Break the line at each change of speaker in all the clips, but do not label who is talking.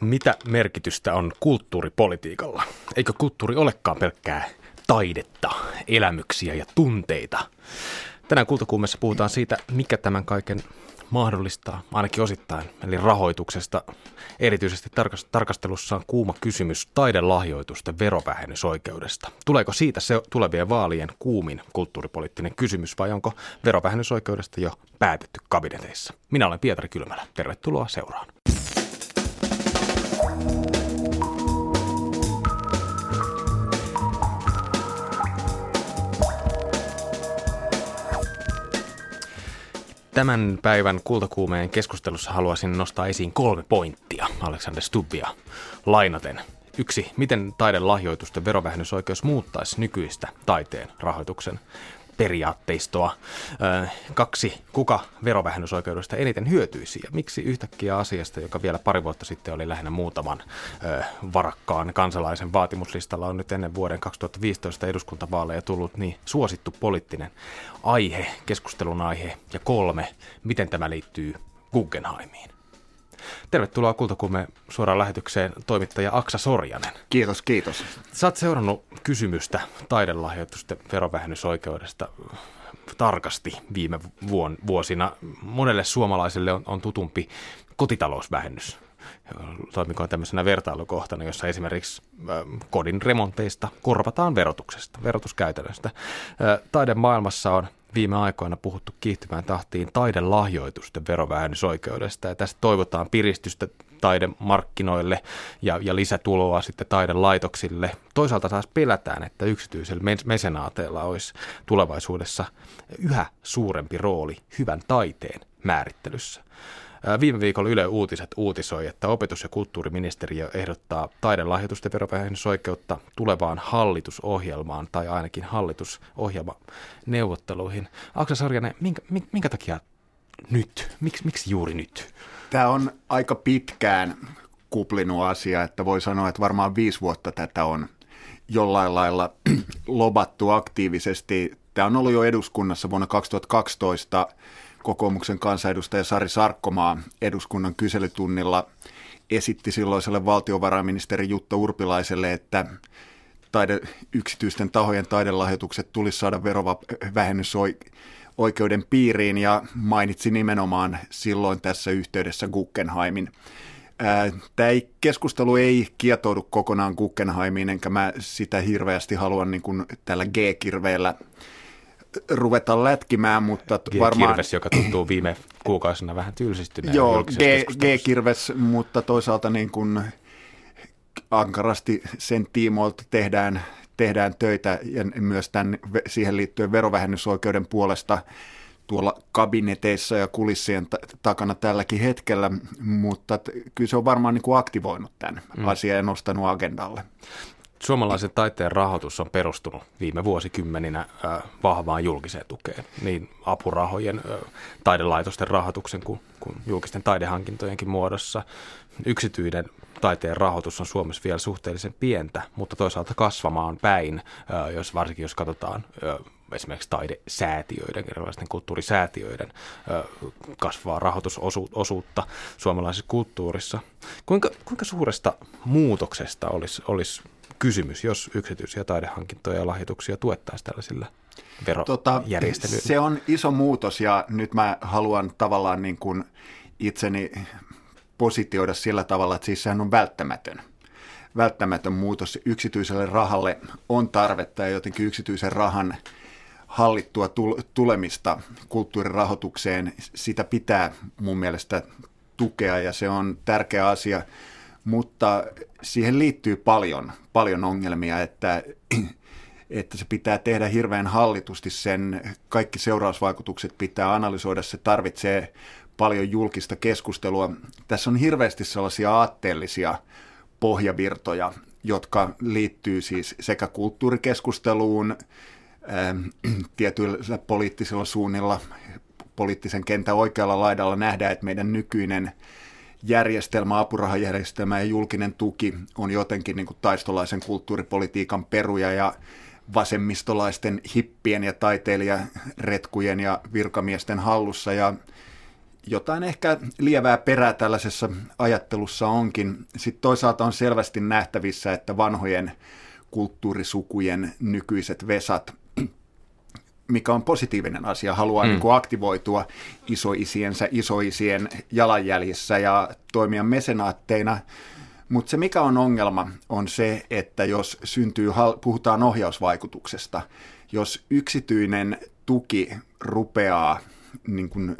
Mitä merkitystä on kulttuuripolitiikalla? Eikö kulttuuri olekaan pelkkää taidetta, elämyksiä ja tunteita? Tänään kultakuumessa puhutaan siitä, mikä tämän kaiken mahdollistaa, ainakin osittain, eli rahoituksesta. Erityisesti tarkastelussa on kuuma kysymys taidelahjoitusten verovähennysoikeudesta. Tuleeko siitä se tulevien vaalien kuumin kulttuuripoliittinen kysymys vai onko verovähennysoikeudesta jo päätetty kabineteissa? Minä olen Pietari Kylmälä. Tervetuloa seuraan. Tämän päivän kultakuumeen keskustelussa haluaisin nostaa esiin kolme pointtia Alexander Stubbia lainaten. Yksi, miten taidelahjoitusten verovähennysoikeus muuttaisi nykyistä taiteen rahoituksen periaatteistoa. Kaksi, kuka verovähennysoikeudesta eniten hyötyisi ja miksi yhtäkkiä asiasta, joka vielä pari vuotta sitten oli lähinnä muutaman varakkaan kansalaisen vaatimuslistalla, on nyt ennen vuoden 2015 eduskuntavaaleja tullut niin suosittu poliittinen aihe, keskustelun aihe. Ja kolme, miten tämä liittyy Guggenheimiin. Tervetuloa Kultakumme suoraan lähetykseen toimittaja Aksa Sorjanen.
Kiitos, kiitos.
Sä oot seurannut kysymystä taidelahjoitusten verovähennysoikeudesta tarkasti viime vuosina. Monelle suomalaiselle on, on tutumpi kotitalousvähennys, toimikoon tämmöisenä vertailukohtana, jossa esimerkiksi kodin remonteista korvataan verotuksesta, verotuskäytännöstä. Taidemaailmassa on viime aikoina puhuttu kiihtyvään tahtiin taidelahjoitusten verovähennysoikeudesta ja tästä toivotaan piristystä taidemarkkinoille ja, ja lisätuloa sitten taidelaitoksille. Toisaalta taas pelätään, että yksityisellä mesenaateella olisi tulevaisuudessa yhä suurempi rooli hyvän taiteen määrittelyssä. Viime viikolla Yle Uutiset uutisoi, että opetus- ja kulttuuriministeriö ehdottaa taidelahjoitusten verovähennysoikeutta tulevaan hallitusohjelmaan tai ainakin hallitusohjelmaneuvotteluihin. Aksa Sarjanen, minkä, minkä takia nyt? Miks, miksi juuri nyt?
Tämä on aika pitkään kuplinut asia, että voi sanoa, että varmaan viisi vuotta tätä on jollain lailla lobattu aktiivisesti. Tämä on ollut jo eduskunnassa vuonna 2012 kokoomuksen kansanedustaja Sari Sarkkomaa eduskunnan kyselytunnilla esitti silloiselle valtiovarainministeri Jutta Urpilaiselle, että taide, yksityisten tahojen taidelahjoitukset tulisi saada verovähennysoikeuden piiriin ja mainitsi nimenomaan silloin tässä yhteydessä Guggenheimin. Tämä keskustelu ei kietoudu kokonaan Guggenheimiin, enkä mä sitä hirveästi halua niin kuin tällä G-kirveellä ruveta lätkimään, mutta
varmaan... G-kirves, joka tuntuu viime kuukausina vähän tylsistyneen.
Joo, G- G-kirves, mutta toisaalta niin kuin ankarasti sen tiimoilta tehdään, tehdään töitä ja myös tämän, siihen liittyen verovähennysoikeuden puolesta tuolla kabineteissa ja kulissien t- takana tälläkin hetkellä, mutta kyllä se on varmaan niin kuin aktivoinut tämän mm. asian ja nostanut agendalle.
Suomalaisen taiteen rahoitus on perustunut viime vuosikymmeninä vahvaan julkiseen tukeen, niin apurahojen, taidelaitosten rahoituksen kuin, kuin julkisten taidehankintojenkin muodossa. Yksityinen taiteen rahoitus on Suomessa vielä suhteellisen pientä, mutta toisaalta kasvamaan päin, jos varsinkin jos katsotaan esimerkiksi taidesäätiöiden, erilaisten kulttuurisäätiöiden kasvaa rahoitusosuutta suomalaisessa kulttuurissa. Kuinka, kuinka suuresta muutoksesta olisi, olisi kysymys, jos yksityisiä taidehankintoja ja lahjoituksia tuettaisiin tällaisilla verojärjestelyillä?
Tota, se on iso muutos ja nyt mä haluan tavallaan niin kuin itseni positioida sillä tavalla, että siis sehän on välttämätön. Välttämätön muutos yksityiselle rahalle on tarvetta ja jotenkin yksityisen rahan hallittua tulemista kulttuurirahoitukseen, sitä pitää mun mielestä tukea ja se on tärkeä asia – mutta siihen liittyy paljon, paljon ongelmia, että, että se pitää tehdä hirveän hallitusti sen, kaikki seurausvaikutukset pitää analysoida, se tarvitsee paljon julkista keskustelua. Tässä on hirveästi sellaisia aatteellisia pohjavirtoja, jotka liittyy siis sekä kulttuurikeskusteluun, tietyillä poliittisilla suunnilla, poliittisen kentän oikealla laidalla nähdään, että meidän nykyinen järjestelmä, apurahajärjestelmä ja julkinen tuki on jotenkin niin kuin taistolaisen kulttuuripolitiikan peruja ja vasemmistolaisten hippien ja taiteilijaretkujen ja virkamiesten hallussa. Ja jotain ehkä lievää perää tällaisessa ajattelussa onkin. Sitten toisaalta on selvästi nähtävissä, että vanhojen kulttuurisukujen nykyiset vesat, mikä on positiivinen asia, haluaa mm. niin kuin aktivoitua isoisiensä, isoisien jalanjäljissä ja toimia mesenaatteina. Mutta se mikä on ongelma on se, että jos syntyy, puhutaan ohjausvaikutuksesta, jos yksityinen tuki rupeaa niin kuin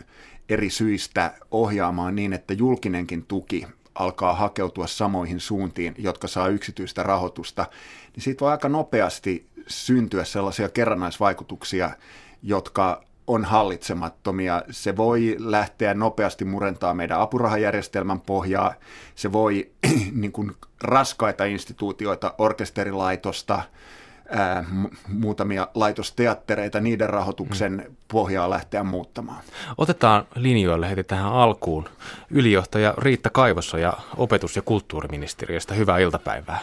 eri syistä ohjaamaan niin, että julkinenkin tuki alkaa hakeutua samoihin suuntiin, jotka saa yksityistä rahoitusta, niin siitä voi aika nopeasti syntyä sellaisia kerrannaisvaikutuksia, jotka on hallitsemattomia. Se voi lähteä nopeasti murentaa meidän apurahajärjestelmän pohjaa. Se voi niin kuin, raskaita instituutioita, orkesterilaitosta, ää, muutamia laitosteattereita, niiden rahoituksen mm. pohjaa lähteä muuttamaan.
Otetaan linjoille heti tähän alkuun. Ylijohtaja Riitta Kaivossa ja opetus- ja kulttuuriministeriöstä. Hyvää iltapäivää.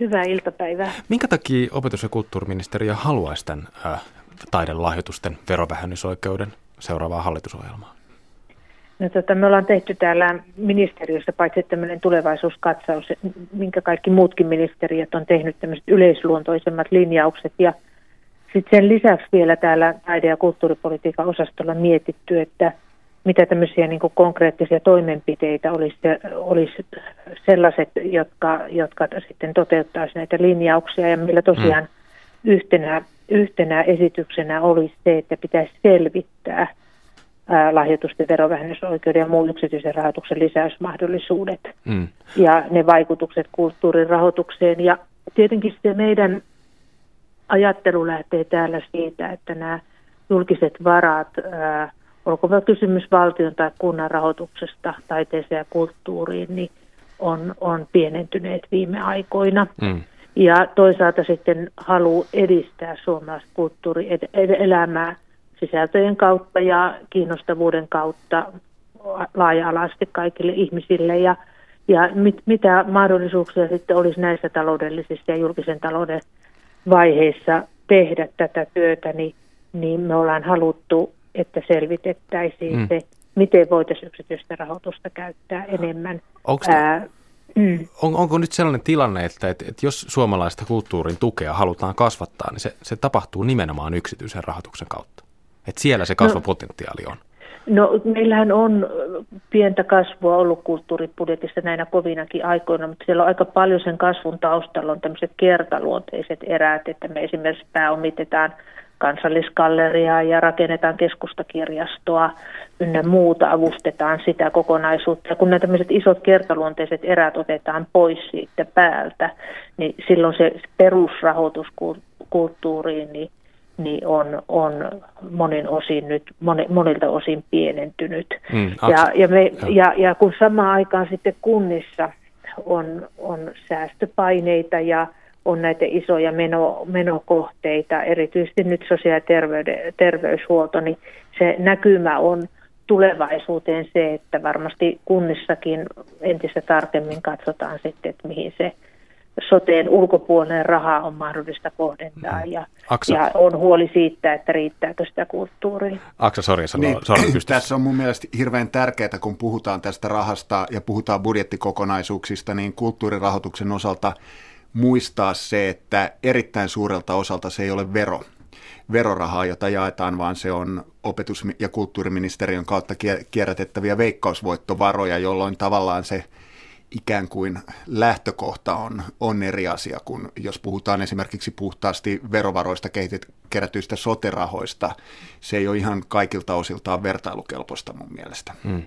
Hyvää iltapäivää.
Minkä takia opetus- ja kulttuuriministeriö haluaisi tämän äh, taidelahjoitusten verovähennysoikeuden seuraavaan hallitusohjelmaan?
No, tota, me ollaan tehty täällä ministeriössä paitsi tämmöinen tulevaisuuskatsaus, minkä kaikki muutkin ministeriöt on tehnyt tämmöiset yleisluontoisemmat linjaukset ja sitten sen lisäksi vielä täällä taide- ja kulttuuripolitiikan osastolla mietitty, että mitä tämmöisiä niin kuin konkreettisia toimenpiteitä olisi, olisi sellaiset, jotka, jotka sitten toteuttaisivat näitä linjauksia ja millä tosiaan mm. yhtenä, yhtenä esityksenä olisi se, että pitäisi selvittää – lahjoitusten verovähennysoikeuden ja muun yksityisen rahoituksen lisäysmahdollisuudet mm. ja ne vaikutukset kulttuurin rahoitukseen. Ja tietenkin se meidän ajattelu lähtee täällä siitä, että nämä julkiset varat, ää, olkoon kysymys valtion tai kunnan rahoituksesta taiteeseen ja kulttuuriin, niin on, on pienentyneet viime aikoina. Mm. Ja toisaalta sitten halu edistää suomalaista kulttuurielämää sisältöjen kautta ja kiinnostavuuden kautta laaja-alaisesti kaikille ihmisille ja, ja mit, mitä mahdollisuuksia sitten olisi näissä taloudellisissa ja julkisen talouden vaiheissa tehdä tätä työtä, niin, niin me ollaan haluttu, että selvitettäisiin mm. se, miten voitaisiin yksityistä rahoitusta käyttää enemmän.
Onko Ää, mm. on, onko nyt sellainen tilanne, että, että, että jos suomalaista kulttuurin tukea halutaan kasvattaa, niin se, se tapahtuu nimenomaan yksityisen rahoituksen kautta? Että siellä se kasvupotentiaali on.
No, meillähän on pientä kasvua ollut kulttuuribudjetissa näinä kovinakin aikoina, mutta siellä on aika paljon sen kasvun taustalla on tämmöiset kertaluonteiset erät, että me esimerkiksi pääomitetaan kansallisgalleriaa ja rakennetaan keskustakirjastoa ynnä muuta, avustetaan sitä kokonaisuutta. Ja kun nämä tämmöiset isot kertaluonteiset erät otetaan pois siitä päältä, niin silloin se perusrahoitus kulttuuriin, niin niin on, on monin osin nyt, moni, monilta osin pienentynyt. Mm, ja, ja, me, ja, ja kun samaan aikaan sitten kunnissa on, on säästöpaineita ja on näitä isoja meno, menokohteita, erityisesti nyt sosiaali- ja terveyshuolto, niin se näkymä on tulevaisuuteen se, että varmasti kunnissakin entistä tarkemmin katsotaan sitten, että mihin se soteen ulkopuolinen raha on mahdollista kohdentaa mm. ja, ja on huoli siitä, että riittääkö sitä kulttuuria.
Aksa, sorry,
niin, sorry Tässä on mun mielestä hirveän tärkeää, kun puhutaan tästä rahasta ja puhutaan budjettikokonaisuuksista, niin kulttuurirahoituksen osalta muistaa se, että erittäin suurelta osalta se ei ole vero, verorahaa, jota jaetaan, vaan se on opetus- ja kulttuuriministeriön kautta kierrätettäviä veikkausvoittovaroja, jolloin tavallaan se – ikään kuin lähtökohta on, on eri asia kuin jos puhutaan esimerkiksi puhtaasti verovaroista kehitet, kerätyistä soterahoista. Se ei ole ihan kaikilta osiltaan vertailukelpoista mun mielestä. Hmm.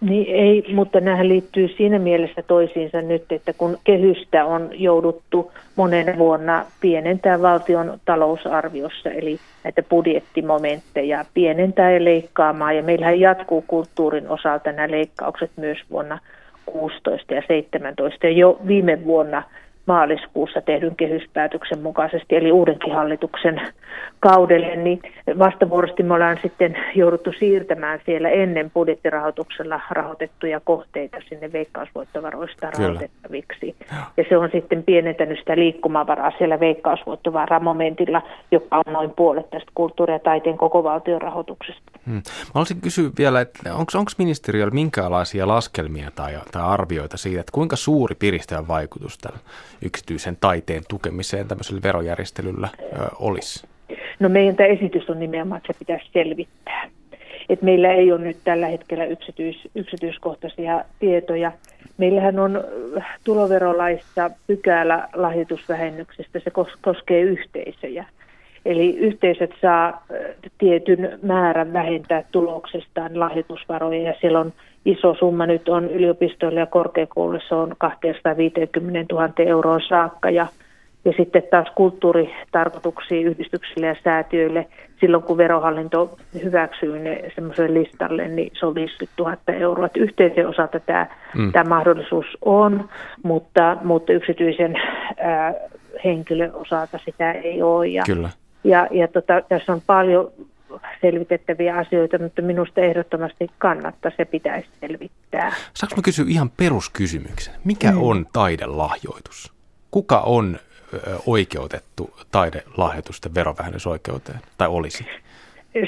Niin ei, mutta nämähän liittyy siinä mielessä toisiinsa nyt, että kun kehystä on jouduttu monen vuonna pienentää valtion talousarviossa, eli näitä budjettimomentteja pienentää ja leikkaamaan, ja meillähän jatkuu kulttuurin osalta nämä leikkaukset myös vuonna 16 ja 17. Ja jo viime vuonna maaliskuussa tehdyn kehyspäätöksen mukaisesti, eli uudenkin hallituksen kaudelle, niin vastavuorosti me ollaan sitten jouduttu siirtämään siellä ennen budjettirahoituksella rahoitettuja kohteita sinne veikkausvoittovaroista Kyllä. rahoitettaviksi. Ja se on sitten pienentänyt sitä liikkumavaraa siellä veikkausvoittovaramomentilla, joka on noin puolet tästä kulttuuri- ja taiteen koko valtion rahoituksesta. Hmm.
Mä haluaisin kysyä vielä, että onko ministeriöllä minkälaisia laskelmia tai, tai arvioita siitä, että kuinka suuri piristävä vaikutus tällä yksityisen taiteen tukemiseen tämmöisellä verojärjestelyllä olisi?
No meidän tämä esitys on nimenomaan, että se pitäisi selvittää. Et meillä ei ole nyt tällä hetkellä yksityis, yksityiskohtaisia tietoja. Meillähän on tuloverolaissa pykälä lahjoitusvähennyksestä, se koskee yhteisöjä. Eli yhteisöt saa tietyn määrän vähentää tuloksestaan lahjoitusvaroja ja siellä on iso summa nyt on yliopistoille ja korkeakouluille, se on 250 000 euroa saakka ja, ja sitten taas kulttuuritarkoituksiin yhdistyksille ja säätiöille silloin kun verohallinto hyväksyy ne semmoiselle listalle, niin se on 50 000 euroa. Että yhteisön osalta tämä, mm. tämä mahdollisuus on, mutta, mutta yksityisen ää, henkilön osalta sitä ei ole. Ja,
Kyllä.
Ja, ja tota, tässä on paljon selvitettäviä asioita, mutta minusta ehdottomasti kannattaa, se pitäisi selvittää.
Saanko mä kysyä ihan peruskysymyksen? Mikä mm. on taidelahjoitus? Kuka on oikeutettu taidelahjoitusten verovähennysoikeuteen, tai olisi?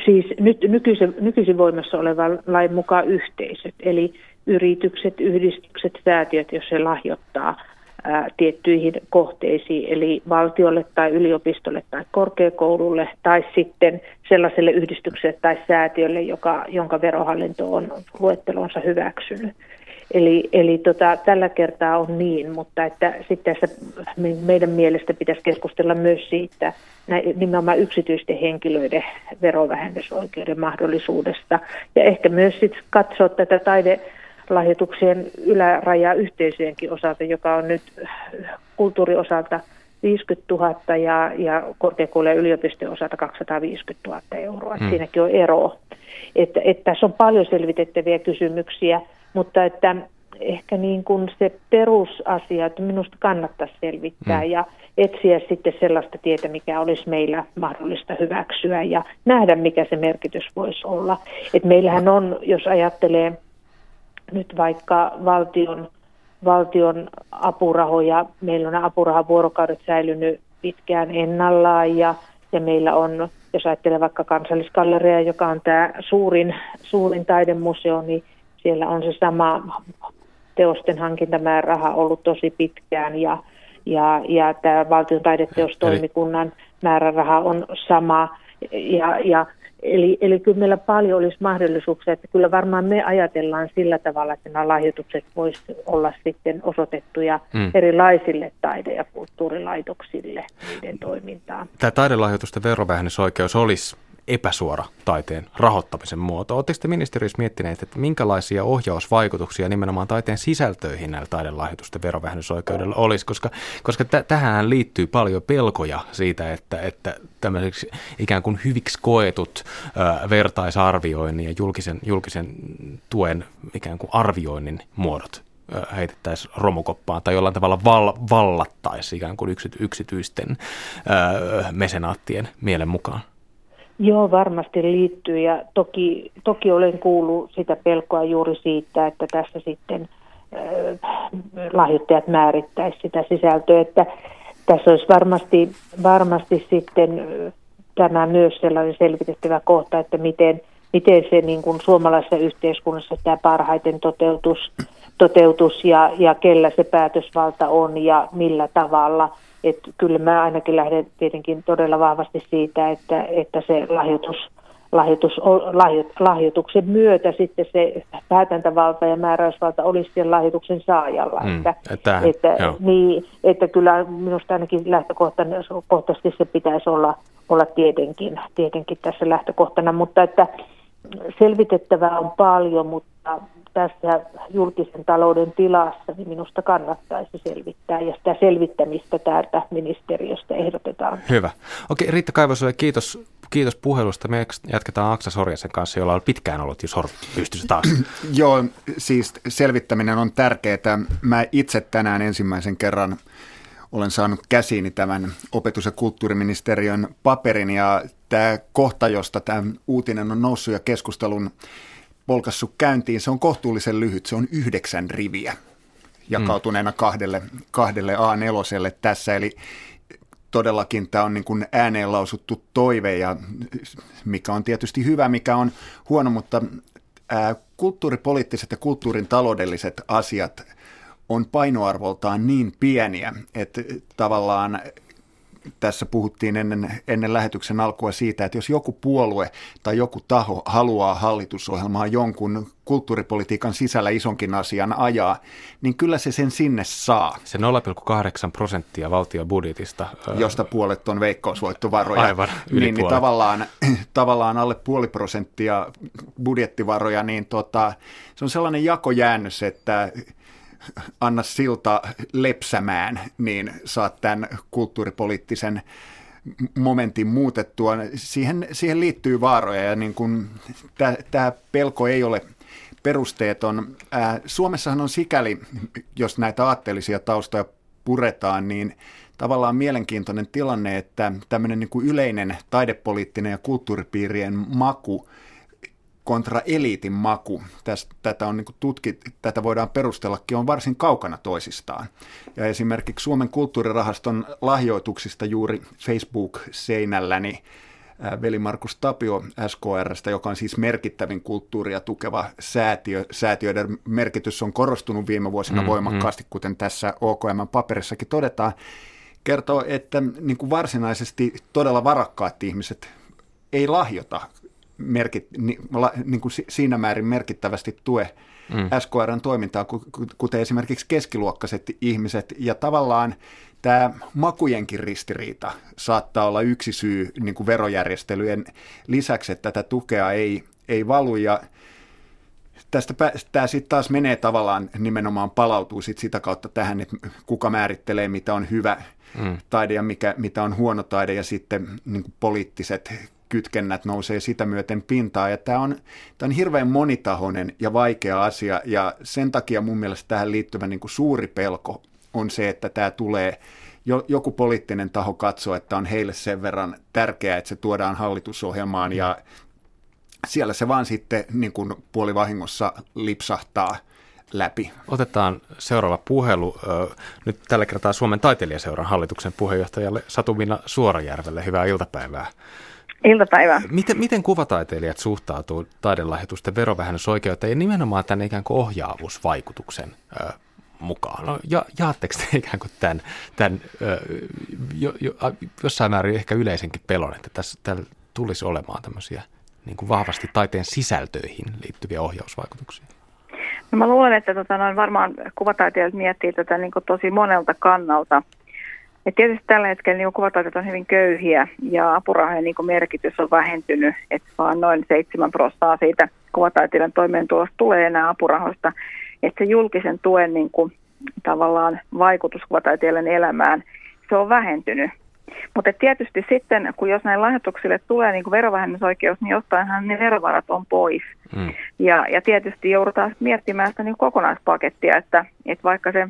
Siis nyt nykyisin, nykyisin voimassa olevan lain mukaan yhteisöt, eli yritykset, yhdistykset, säätiöt, jos se lahjoittaa ää, tiettyihin kohteisiin, eli valtiolle tai yliopistolle tai korkeakoululle tai sitten sellaiselle yhdistykselle tai säätiölle, joka, jonka verohallinto on luettelonsa hyväksynyt. Eli, eli tota, tällä kertaa on niin, mutta että sitten tässä meidän mielestä pitäisi keskustella myös siitä näin, nimenomaan yksityisten henkilöiden verovähennysoikeuden mahdollisuudesta ja ehkä myös sitten katsoa tätä taide lahjoituksien ylärajaa yhteisöjenkin osalta, joka on nyt kulttuuriosalta 50 000 ja, ja korkeakoulujen yliopistojen osalta 250 000 euroa. Mm. Siinäkin on ero. Että, että tässä on paljon selvitettäviä kysymyksiä, mutta että ehkä niin kuin se perusasia, että minusta kannattaisi selvittää mm. ja etsiä sitten sellaista tietä, mikä olisi meillä mahdollista hyväksyä ja nähdä, mikä se merkitys voisi olla. Et meillähän on, jos ajattelee nyt vaikka valtion, valtion apurahoja, meillä on apurahavuorokaudet säilynyt pitkään ennallaan ja, ja meillä on, jos ajattelee vaikka kansalliskalleria, joka on tämä suurin, suurin taidemuseo, niin siellä on se sama teosten hankintamääräraha ollut tosi pitkään ja, ja, ja tämä valtion taideteostoimikunnan määräraha on sama. Ja, ja Eli, eli kyllä meillä paljon olisi mahdollisuuksia, että kyllä varmaan me ajatellaan sillä tavalla, että nämä lahjoitukset voisivat olla sitten osoitettuja mm. erilaisille taide- ja kulttuurilaitoksille niiden toimintaan.
Tämä taidelahjoitusten verovähennysoikeus olisi epäsuora taiteen rahoittamisen muoto. Oletteko te ministeriössä miettineet, että minkälaisia ohjausvaikutuksia nimenomaan taiteen sisältöihin näillä taidelahjoitusten verovähennysoikeudella olisi, koska, koska t- tähän liittyy paljon pelkoja siitä, että, että tämmöiseksi ikään kuin hyviksi koetut ö, vertaisarvioinnin ja julkisen, julkisen tuen ikään kuin arvioinnin muodot heitettäisiin romukoppaan tai jollain tavalla val, vallattaisi ikään kuin yksityisten ö, mesenaattien mielen mukaan?
Joo, varmasti liittyy ja toki, toki olen kuullut sitä pelkoa juuri siitä, että tässä sitten äh, lahjoittajat määrittäisi sitä sisältöä, että tässä olisi varmasti, varmasti sitten tämä myös sellainen selvitettävä kohta, että miten, miten se niin kuin suomalaisessa yhteiskunnassa tämä parhaiten toteutus, toteutus ja, ja kellä se päätösvalta on ja millä tavalla – että kyllä mä ainakin lähden tietenkin todella vahvasti siitä, että, että se lahjoitus, lahjoitus, lahjo, lahjoituksen myötä sitten se päätäntävalta ja määräysvalta olisi sen lahjoituksen saajalla. Mm, että, että, että, niin, että kyllä minusta ainakin lähtökohtaisesti se pitäisi olla, olla tietenkin, tietenkin tässä lähtökohtana, mutta että selvitettävää on paljon, mutta tässä julkisen talouden tilassa, niin minusta kannattaisi selvittää ja sitä selvittämistä täältä ministeriöstä ehdotetaan.
Hyvä. Okei, Riitta Kaivosulle, kiitos, kiitos puhelusta. Me jatketaan Aksa Sorjasen kanssa, jolla on pitkään ollut jo sormi pystyssä taas.
Joo, siis selvittäminen on tärkeää. Mä itse tänään ensimmäisen kerran olen saanut käsiini tämän opetus- ja kulttuuriministeriön paperin ja tämä kohta, josta tämä uutinen on noussut ja keskustelun polkassut käyntiin, se on kohtuullisen lyhyt, se on yhdeksän riviä jakautuneena kahdelle, kahdelle A4 tässä, eli todellakin tämä on niin kuin ääneen lausuttu toive, ja mikä on tietysti hyvä, mikä on huono, mutta ää, kulttuuripoliittiset ja kulttuurin taloudelliset asiat on painoarvoltaan niin pieniä, että tavallaan tässä puhuttiin ennen, ennen lähetyksen alkua siitä, että jos joku puolue tai joku taho haluaa hallitusohjelmaa jonkun kulttuuripolitiikan sisällä isonkin asian ajaa, niin kyllä se sen sinne saa.
Se 0,8 prosenttia valtion budjetista.
Josta puolet on veikkausvoittovaroja.
Aivan, yli
niin, niin tavallaan, tavallaan alle puoli prosenttia budjettivaroja, niin tota, se on sellainen jakojäännös, että anna silta lepsämään, niin saat tämän kulttuuripoliittisen momentin muutettua. Siihen, siihen liittyy vaaroja ja niin kun, tämä pelko ei ole perusteeton. Ää, Suomessahan on sikäli, jos näitä aatteellisia taustoja puretaan, niin tavallaan mielenkiintoinen tilanne, että tämmöinen niin kuin yleinen taidepoliittinen ja kulttuuripiirien maku kontra eliitin maku, tästä, tätä, on niin tutkit, tätä voidaan perustellakin, on varsin kaukana toisistaan. Ja esimerkiksi Suomen kulttuurirahaston lahjoituksista juuri Facebook-seinälläni veli Markus Tapio SKRstä, joka on siis merkittävin kulttuuria tukeva säätiö. Säätiöiden merkitys on korostunut viime vuosina mm, voimakkaasti, mm. kuten tässä OKM-paperissakin todetaan, kertoo, että niin kuin varsinaisesti todella varakkaat ihmiset ei lahjota merkit, niin kuin siinä määrin merkittävästi tue mm. SKRn toimintaa, kuten esimerkiksi keskiluokkaiset ihmiset. Ja tavallaan tämä makujenkin ristiriita saattaa olla yksi syy niin kuin verojärjestelyjen lisäksi, että tätä tukea ei, ei valu. Ja tästä tämä sitten taas menee tavallaan nimenomaan palautuu sit sitä kautta tähän, että kuka määrittelee, mitä on hyvä mm. taide ja mikä, mitä on huono taide ja sitten niin poliittiset kytkennät nousee sitä myöten pintaa. Ja tämä on, tämä on hirveän monitahoinen ja vaikea asia ja sen takia mun mielestä tähän liittyvä niin kuin suuri pelko on se, että tämä tulee joku poliittinen taho katsoo, että on heille sen verran tärkeää, että se tuodaan hallitusohjelmaan ja siellä se vaan sitten niin kuin puolivahingossa lipsahtaa läpi.
Otetaan seuraava puhelu. Nyt tällä kertaa Suomen taiteilijaseuran hallituksen puheenjohtajalle Satumina Suorajärvelle. Hyvää iltapäivää.
Iltapäivää.
Miten, miten kuvataiteilijat suhtautuu taidelahjoitusten verovähennysoikeuteen ja nimenomaan tämän ikään kuin ohjaavuusvaikutuksen ö, mukaan? No, ja, jaatteko te ikään kuin tämän, tämän ö, jo, jo, jossain määrin ehkä yleisenkin pelon, että tässä täällä tulisi olemaan tämmöisiä niin kuin vahvasti taiteen sisältöihin liittyviä ohjausvaikutuksia?
No mä luulen, että tota, noin varmaan kuvataiteilijat miettii tätä niin tosi monelta kannalta – et tietysti tällä hetkellä niin kuvataiteet on hyvin köyhiä ja apurahojen niin merkitys on vähentynyt, että vaan noin 7 prosenttia siitä kuvataiteilijan toimeentulosta tulee enää apurahoista. Että se julkisen tuen niin kuin, tavallaan vaikutus kuvataiteilijan elämään, se on vähentynyt. Mutta tietysti sitten, kun jos näin lahjoituksille tulee niin kuin verovähennysoikeus, niin jostainhan ne verovarat on pois. Mm. Ja, ja tietysti joudutaan miettimään sitä niin kokonaispakettia, että, että vaikka se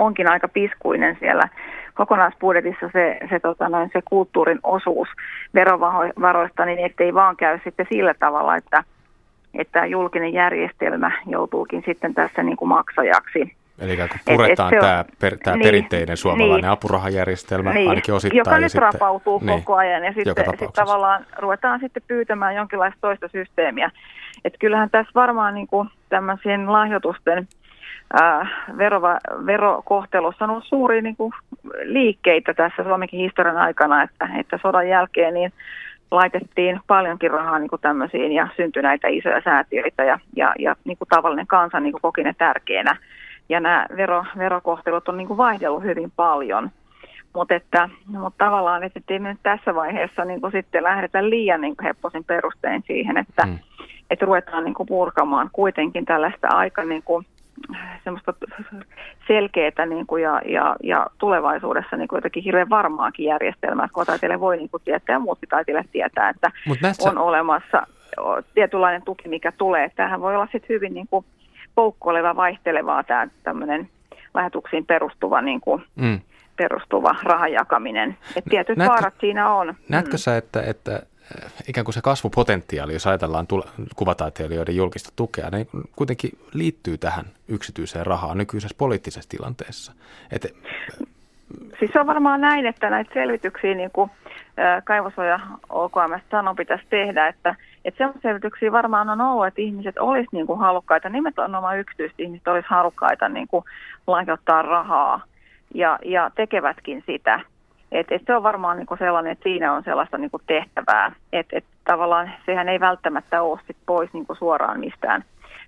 onkin aika piskuinen siellä kokonaisbudjetissa se, se, tota noin, se kulttuurin osuus verovaroista, niin ettei vaan käy sitten sillä tavalla, että, että julkinen järjestelmä joutuukin sitten tässä niin kuin maksajaksi.
Eli kun puretaan et, et tämä, per, tämä niin, perinteinen suomalainen niin, apurahajärjestelmä niin, ainakin osittain.
Joka nyt sitten, rapautuu niin, koko ajan ja sitten sit tavallaan ruvetaan sitten pyytämään jonkinlaista toista systeemiä. Et kyllähän tässä varmaan niin kuin tämmöisen lahjoitusten äh, verova, verokohtelussa on ollut suuria niin kuin, liikkeitä tässä Suomenkin historian aikana, että, että sodan jälkeen niin laitettiin paljonkin rahaa niin kuin tämmöisiin ja syntyi näitä isoja säätiöitä ja, ja, ja niin kuin tavallinen kansa niin kuin koki ne tärkeänä. Ja nämä vero, verokohtelut on niin kuin vaihdellut hyvin paljon. Mutta että, mutta tavallaan, että ei nyt tässä vaiheessa niin kuin sitten lähdetä liian niin kuin hepposin perustein siihen, että, mm. että ruvetaan niin kuin purkamaan kuitenkin tällaista aika niin kuin semmoista selkeää niin kuin ja, ja, ja, tulevaisuudessa niin kuin jotenkin hirveän varmaakin järjestelmää, että taiteilija voi niin kuin tietää ja muutkin taiteilijat tietää, että näissä... on olemassa tietynlainen tuki, mikä tulee. Tämähän voi olla sitten hyvin niin kuin poukkoileva, vaihtelevaa tämä tämmöinen lähetuksiin perustuva niin kuin, mm. perustuva rahan jakaminen. Et tietyt näetkö, vaarat siinä on.
Näetkö mm. sä, että, että ikään kuin se kasvupotentiaali, jos ajatellaan kuvataiteilijoiden julkista tukea, niin kuitenkin liittyy tähän yksityiseen rahaan nykyisessä poliittisessa tilanteessa. Et,
siis se on varmaan näin, että näitä selvityksiä, niin kuin Kaivosoja OKM sanoi, pitäisi tehdä, että, että sellaisia selvityksiä varmaan on ollut, että ihmiset olisivat niin kuin halukkaita, nimenomaan yksityiset ihmiset olisivat halukkaita niin kuin lahjoittaa rahaa ja, ja tekevätkin sitä. Et, et se on varmaan niinku sellainen, että siinä on sellaista niinku tehtävää, että et tavallaan sehän ei välttämättä ole sit pois niinku suoraan mistään,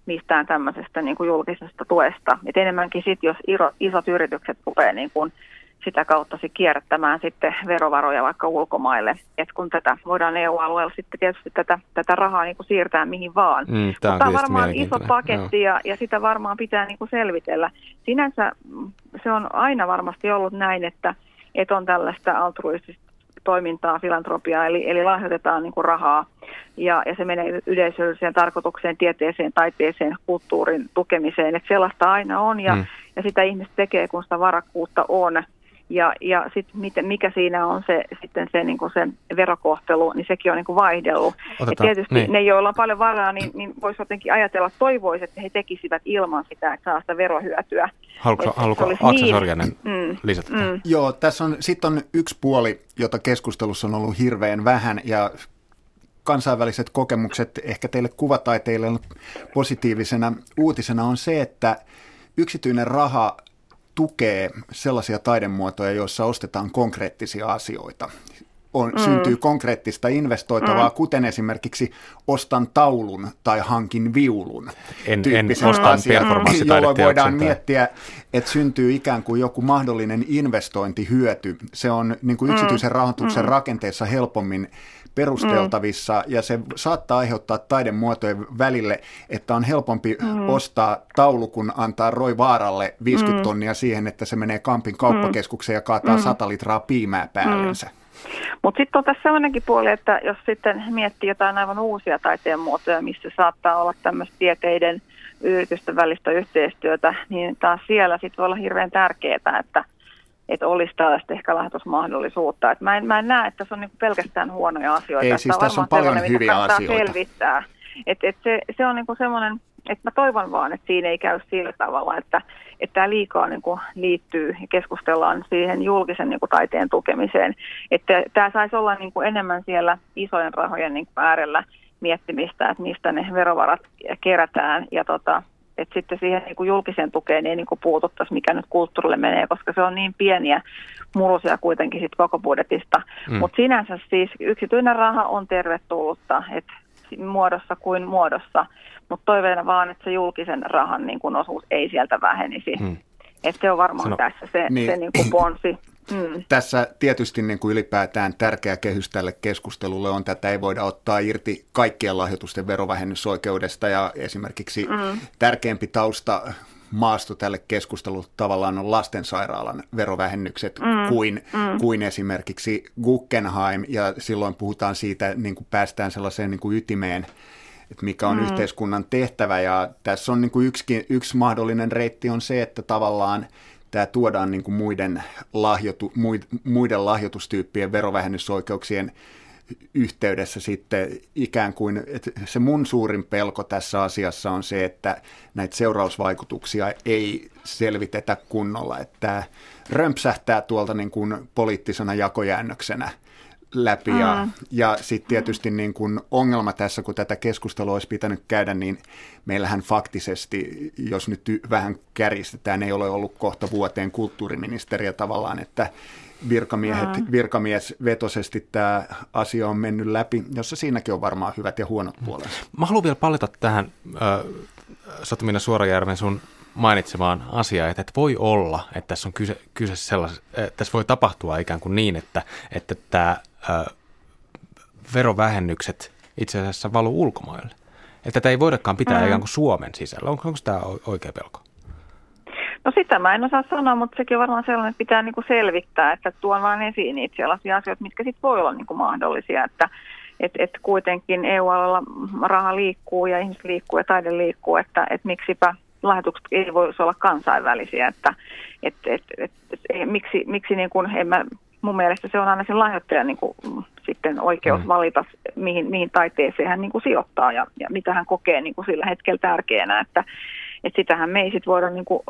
mistään tämmöisestä niinku julkisesta tuesta. Et enemmänkin sitten, jos isot yritykset rupeaa niinku sitä kautta sit kierrättämään sitten verovaroja vaikka ulkomaille. Et kun tätä voidaan EU-alueella sitten tietysti tätä, tätä rahaa niinku siirtää mihin vaan. Mm, tämä on, on varmaan iso paketti ja, ja sitä varmaan pitää niinku selvitellä. Sinänsä se on aina varmasti ollut näin, että että on tällaista altruistista toimintaa, filantropiaa, eli, eli lahjoitetaan niin kuin rahaa ja, ja se menee yleisölliseen tarkoitukseen, tieteeseen, taiteeseen, kulttuurin tukemiseen, että sellaista aina on ja, mm. ja sitä ihmiset tekee, kun sitä varakkuutta on. Ja, ja sitten mikä siinä on se, sitten se, niin se verokohtelu, niin sekin on niin kuin vaihdellut. Et tietysti niin. ne, joilla on paljon varaa, niin, niin voisi jotenkin ajatella, toivoisi, että he tekisivät ilman sitä, että saa sitä verohyötyä.
Haluatko, haluatko Aksa niin. Sorjanen mm, lisätä? Mm.
Joo, tässä on sitten on yksi puoli, jota keskustelussa on ollut hirveän vähän, ja kansainväliset kokemukset ehkä teille kuvataiteille positiivisena uutisena on se, että yksityinen raha tukee sellaisia taidemuotoja, joissa ostetaan konkreettisia asioita. On, mm. Syntyy konkreettista investoitavaa, mm. kuten esimerkiksi ostan taulun tai hankin viulun
en, en ostan asian,
jolloin voidaan tai... miettiä, että syntyy ikään kuin joku mahdollinen investointihyöty. Se on niin kuin mm. yksityisen mm. rahoituksen mm. rakenteessa helpommin perusteltavissa mm. ja se saattaa aiheuttaa taidemuotojen välille, että on helpompi mm. ostaa taulu, kun antaa Roy Vaaralle 50 mm. tonnia siihen, että se menee Kampin kauppakeskukseen ja kaataa mm. 100 litraa piimää päällensä. Mm.
Mutta sitten on tässä sellainenkin puoli, että jos sitten miettii jotain aivan uusia taiteen muotoja, missä saattaa olla tämmöistä tieteiden yritysten välistä yhteistyötä, niin taas siellä sitten voi olla hirveän tärkeää, että että olisi tällaista ehkä lahjoitusmahdollisuutta. Et mä, en, mä en näe, että se on niinku pelkästään huonoja asioita.
Ei, siis tässä on paljon hyviä asioita.
selvittää. Et, et se, se on niinku semmoinen, että mä toivon vaan, että siinä ei käy sillä tavalla, että, että tämä liikaa niinku liittyy ja keskustellaan siihen julkisen niinku taiteen tukemiseen. Että tämä saisi olla niinku enemmän siellä isojen rahojen niinku äärellä miettimistä, että mistä ne verovarat kerätään ja tota, että sitten siihen niin kuin julkiseen tukeen ei niin kuin puututtaisi, mikä nyt kulttuurille menee, koska se on niin pieniä murusia kuitenkin sit koko budjetista. Mm. Mutta sinänsä siis yksityinen raha on tervetullutta, että muodossa kuin muodossa, mutta toiveena vaan, että se julkisen rahan niin kuin osuus ei sieltä vähenisi. Mm. Että se on varmaan Sano, tässä se, niin, se niin kuin ponsi.
Mm. Tässä tietysti niin kuin ylipäätään tärkeä kehys tälle keskustelulle on, että ei voida ottaa irti kaikkien lahjoitusten verovähennysoikeudesta ja esimerkiksi mm. tärkeämpi tausta maasto tälle keskustelulle tavallaan on lastensairaalan verovähennykset mm, kuin, mm. kuin esimerkiksi Guggenheim, ja silloin puhutaan siitä, niin kuin päästään sellaiseen niin kuin ytimeen, että mikä on mm. yhteiskunnan tehtävä, ja tässä on niin kuin yksi, yksi mahdollinen reitti on se, että tavallaan tämä tuodaan niin kuin muiden, lahjoitu, muiden lahjoitustyyppien verovähennysoikeuksien yhteydessä sitten ikään kuin, että se mun suurin pelko tässä asiassa on se, että näitä seurausvaikutuksia ei selvitetä kunnolla, että tämä römpsähtää tuolta niin kuin poliittisena jakojäännöksenä läpi. Mm. Ja, ja sitten tietysti niin kun ongelma tässä, kun tätä keskustelua olisi pitänyt käydä, niin meillähän faktisesti, jos nyt vähän kärjistetään, ei ole ollut kohta vuoteen kulttuuriministeriä tavallaan, että virkamiehet, mm. virkamies vetosesti tämä asia on mennyt läpi, jossa siinäkin on varmaan hyvät ja huonot puolensa.
Mä haluan vielä palata tähän äh, Satumina Suorajärven sun mainitsemaan asiaan, että, että voi olla, että tässä on kyse, kyse sellais, että tässä voi tapahtua ikään kuin niin, että, että tämä ö, verovähennykset itse asiassa valuu ulkomaille. Että tätä ei voidakaan pitää mm. ikään kuin Suomen sisällä. Onko, onko tämä oikea pelko?
No sitä mä en osaa sanoa, mutta sekin on varmaan sellainen, että pitää niin kuin selvittää, että tuon vain esiin niitä sellaisia asioita, mitkä sitten voi olla niin kuin mahdollisia, että et, et kuitenkin EU-alueella raha liikkuu ja ihmiset liikkuu ja taide liikkuu, että et miksipä lahjoitukset ei voisi olla kansainvälisiä, että et, et, et, et, miksi, miksi niin kuin, en mä, mun mielestä se on aina sen lahjoittajan niin kuin, sitten oikeus mm. valita, mihin, mihin taiteeseen hän niin kuin sijoittaa ja, ja mitä hän kokee niin kuin sillä hetkellä tärkeänä, että, että sitähän me ei sit voida niin kuin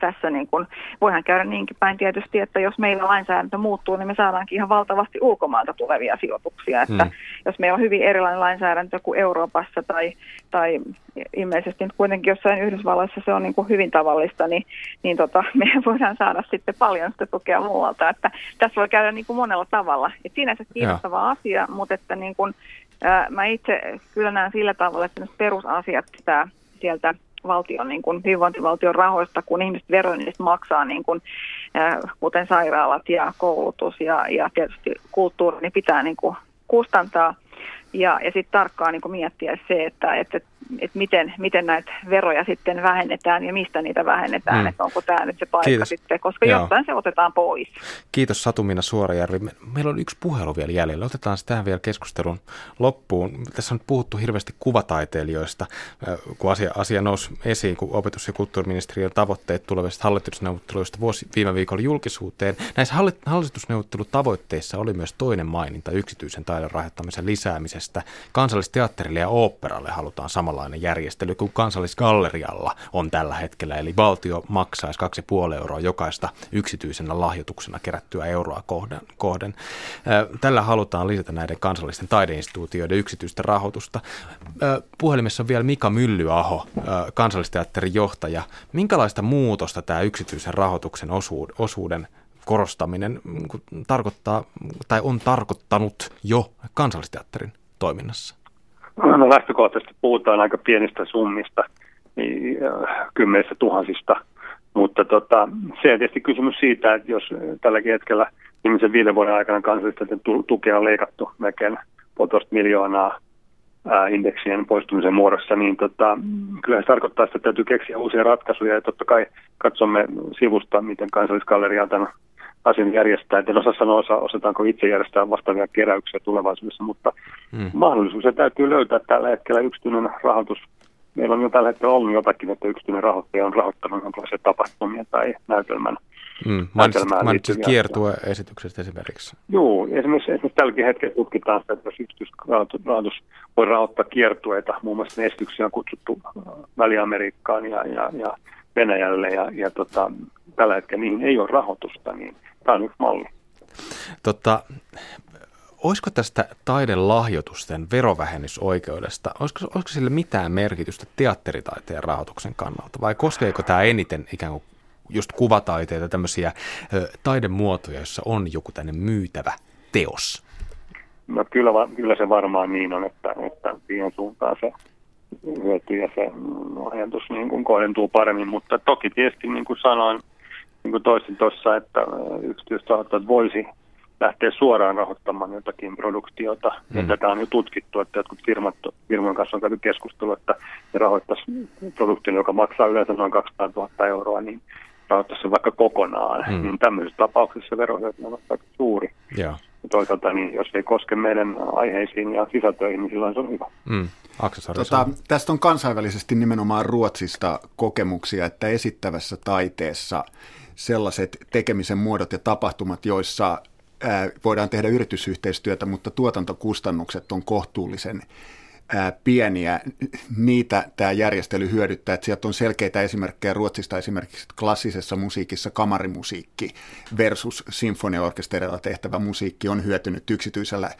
tässä niin kuin, voihan käydä niinkin päin tietysti, että jos meillä lainsäädäntö muuttuu, niin me saadaankin ihan valtavasti ulkomailta tulevia sijoituksia. Että hmm. Jos meillä on hyvin erilainen lainsäädäntö kuin Euroopassa tai, tai ilmeisesti nyt kuitenkin jossain Yhdysvalloissa se on niin kuin hyvin tavallista, niin, niin tota, me voidaan saada sitten paljon sitä tukea muualta. Että tässä voi käydä niin kuin monella tavalla. Et sinänsä kiinnostava ja. asia, mutta että niin kuin, ää, mä itse kyllä näen sillä tavalla, että perusasiat pitää sieltä valtion, niin kuin hyvinvointivaltion rahoista, kun ihmiset veroin maksaa, niin kuin, kuten sairaalat ja koulutus ja, ja tietysti kulttuuri, niin pitää niin kuin kustantaa. Ja, ja sitten tarkkaan niin miettiä se, että, että että miten, miten näitä veroja sitten vähennetään ja mistä niitä vähennetään, mm. että onko tämä nyt se paikka Kiitos. sitten, koska Joo. jostain se otetaan pois.
Kiitos Satumina Suorajärvi. Meillä on yksi puhelu vielä jäljellä. Otetaan tähän vielä keskustelun loppuun. Tässä on puhuttu hirveästi kuvataiteilijoista, kun asia, asia nousi esiin, kun opetus- ja kulttuuriministeriön tavoitteet tulevista hallitusneuvotteluista vuosi, viime viikolla julkisuuteen. Näissä hallitusneuvottelutavoitteissa oli myös toinen maininta yksityisen taidon rahoittamisen lisäämisestä. Kansallisteatterille ja oopperalle halutaan samanlainen järjestely kuin kansallisgallerialla on tällä hetkellä, eli valtio maksaisi 2,5 euroa jokaista yksityisenä lahjoituksena kerättyä euroa kohden. kohden. Tällä halutaan lisätä näiden kansallisten taideinstituutioiden yksityistä rahoitusta. Puhelimessa on vielä Mika Myllyaho, kansallisteatterin johtaja. Minkälaista muutosta tämä yksityisen rahoituksen osuuden korostaminen tarkoittaa tai on tarkoittanut jo kansallisteatterin toiminnassa?
No lähtökohtaisesti puhutaan aika pienistä summista, niin, äh, kymmenistä tuhansista, mutta tota, se on tietysti kysymys siitä, että jos tälläkin hetkellä viimeisen viiden vuoden aikana kansallisten tukea on leikattu melkein puolitoista miljoonaa äh, indeksien poistumisen muodossa, niin tota, kyllä se tarkoittaa, että täytyy keksiä uusia ratkaisuja ja totta kai katsomme sivusta, miten kansallisgalleria tämän asian järjestää. En osaa sanoa, osa, osataanko itse järjestää vastaavia keräyksiä tulevaisuudessa, mutta mahdollisuus se täytyy löytää tällä hetkellä yksityinen rahoitus. Meillä on jo tällä hetkellä ollut jotakin, että yksityinen rahoittaja on rahoittanut jonkinlaisia tapahtumia tai näytelmän.
Mm, mainitsit kiertue-esityksestä esimerkiksi.
Joo, esimerkiksi, esimerkiksi tälläkin hetkellä tutkitaan sitä, että jos yksityisrahoitus voi rahoittaa kiertueita, muun muassa esityksiä on kutsuttu äh, Väli-Amerikkaan ja, ja, ja Venäjälle ja, ja tota, tällä hetkellä niihin ei ole rahoitusta, niin tämä on yksi malli.
Tota, olisiko tästä taidelahjoitusten verovähennysoikeudesta, olisiko, olisiko sille mitään merkitystä teatteritaiteen rahoituksen kannalta vai koskeeko tämä eniten ikään kuin just kuvataiteita, tämmöisiä ö, taidemuotoja, joissa on joku tänne myytävä teos?
No kyllä, kyllä se varmaan niin on, että, että siihen suuntaan se hyöty ja se ajatus niin kuin kohdentuu paremmin, mutta toki tietysti niin kuin sanoin, niin kuin toisin tuossa, että yksityisrahoittajat voisi lähteä suoraan rahoittamaan jotakin produktiota. Mm. Ja tätä on jo tutkittu, että jotkut firmat, firman kanssa on käyty keskustelua, että ne rahoittaisi produktion, joka maksaa yleensä noin 200 000 euroa, niin rahoittaisi se vaikka kokonaan. Mm. Niin tämmöisessä tapauksessa verohyöty on aika suuri. Yeah. Ja toisaalta, niin jos ei koske meidän aiheisiin ja sisältöihin, niin silloin se on hyvä. Mm.
Tota, tästä on kansainvälisesti nimenomaan Ruotsista kokemuksia, että esittävässä taiteessa sellaiset tekemisen muodot ja tapahtumat, joissa voidaan tehdä yritysyhteistyötä, mutta tuotantokustannukset on kohtuullisen pieniä, niitä tämä järjestely hyödyttää. Että sieltä on selkeitä esimerkkejä Ruotsista esimerkiksi klassisessa musiikissa kamarimusiikki versus sinfoniaorkesterilla tehtävä musiikki on hyötynyt yksityisellä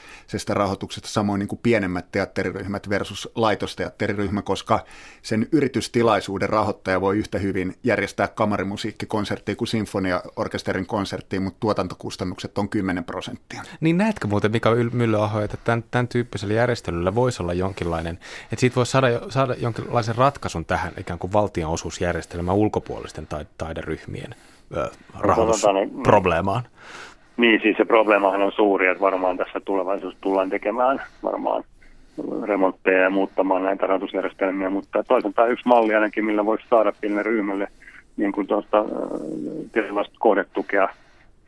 rahoituksesta, samoin niin kuin pienemmät teatteriryhmät versus laitosteatteriryhmä, koska sen yritystilaisuuden rahoittaja voi yhtä hyvin järjestää kamarimusiikkikonserttia kuin sinfoniaorkesterin konserttia, mutta tuotantokustannukset on 10 prosenttia.
Niin näetkö muuten Mika Myllyaho, että tämän, tämän tyyppisellä järjestelyllä voisi olla jonkin jonkinlainen, että siitä voisi saada, saada jonkinlaisen ratkaisun tähän ikään kuin valtionosuusjärjestelmän ulkopuolisten taideryhmien ö, rahoitusprobleemaan.
Niin, siis se probleemahan on suuri, että varmaan tässä tulevaisuudessa tullaan tekemään varmaan remontteja ja muuttamaan näitä rahoitusjärjestelmiä, mutta toisaalta yksi malli ainakin, millä voisi saada pienelle ryhmälle niin kuin tuosta tietynlaista kohdetukea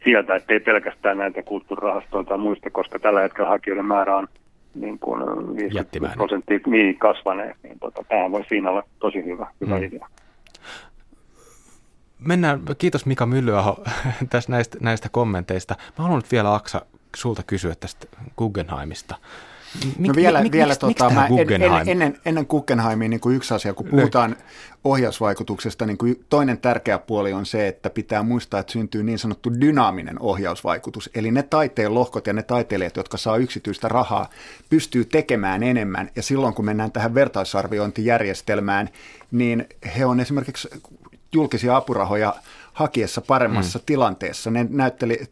sieltä, ettei pelkästään näitä kulttuurirahastoilta tai muista, koska tällä hetkellä hakijoiden määrä on niin kuin 50 prosenttia niin kasvaneet, niin tota, tämä voi siinä olla tosi hyvä, hyvä mm. idea.
Mennään, kiitos Mika Myllyaho tästä näistä, näistä kommenteista. Mä haluan nyt vielä Aksa sulta kysyä tästä Guggenheimista.
Mik, no vielä, mik, vielä mik, tota, mä en, en, ennen, ennen Guggenheimia niin kuin yksi asia, kun puhutaan ohjausvaikutuksesta, niin kuin toinen tärkeä puoli on se, että pitää muistaa, että syntyy niin sanottu dynaaminen ohjausvaikutus. Eli ne taiteen lohkot ja ne taiteilijat, jotka saa yksityistä rahaa, pystyy tekemään enemmän. Ja silloin, kun mennään tähän vertaisarviointijärjestelmään, niin he on esimerkiksi julkisia apurahoja hakiessa paremmassa mm. tilanteessa. Ne näytteli,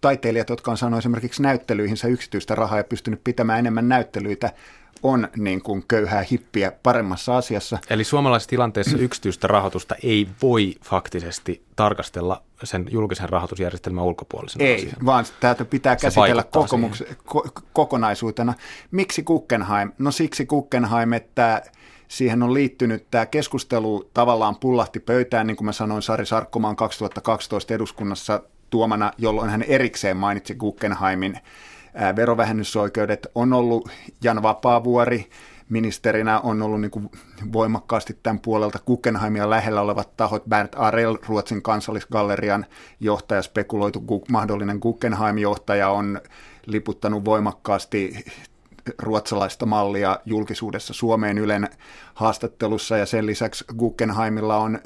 taiteilijat, jotka on saanut esimerkiksi näyttelyihinsä yksityistä rahaa ja pystynyt pitämään enemmän näyttelyitä, on niin kuin köyhää hippiä paremmassa asiassa.
Eli suomalaisessa tilanteessa yksityistä rahoitusta ei voi faktisesti tarkastella sen julkisen rahoitusjärjestelmän ulkopuolisena
Ei, asiana. vaan tätä pitää Se käsitellä kokomuks- ko- kokonaisuutena. Miksi Guggenheim? No siksi Guggenheim, että siihen on liittynyt tämä keskustelu tavallaan pullahti pöytään, niin kuin mä sanoin Sari Sarkkomaan 2012 eduskunnassa tuomana, jolloin hän erikseen mainitsi Guggenheimin verovähennysoikeudet. On ollut Jan Vapaavuori, ministerinä on ollut niin kuin voimakkaasti tämän puolelta Guggenheimia lähellä olevat tahot. Bernd Arel, Ruotsin kansallisgallerian johtaja, spekuloitu mahdollinen Guggenheim-johtaja on liputtanut voimakkaasti ruotsalaista mallia julkisuudessa Suomeen Ylen haastattelussa ja sen lisäksi Guggenheimilla on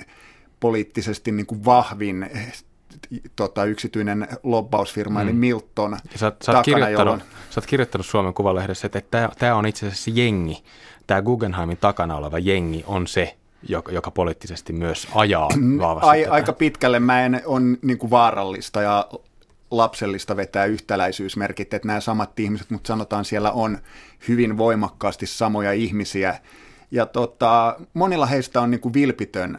poliittisesti niin kuin vahvin tota, yksityinen lobbausfirma, mm. eli Milton. Ja
sä, sä, oot takana, jolloin... sä oot kirjoittanut Suomen Kuvalehdessä, että tämä on itse asiassa jengi, tämä Guggenheimin takana oleva jengi on se, joka, joka poliittisesti myös ajaa vahvasti
Ai, Aika pitkälle mä en on niin kuin vaarallista ja lapsellista vetää yhtäläisyysmerkit, että nämä samat ihmiset, mutta sanotaan siellä on hyvin voimakkaasti samoja ihmisiä. Ja tota, monilla heistä on niin kuin vilpitön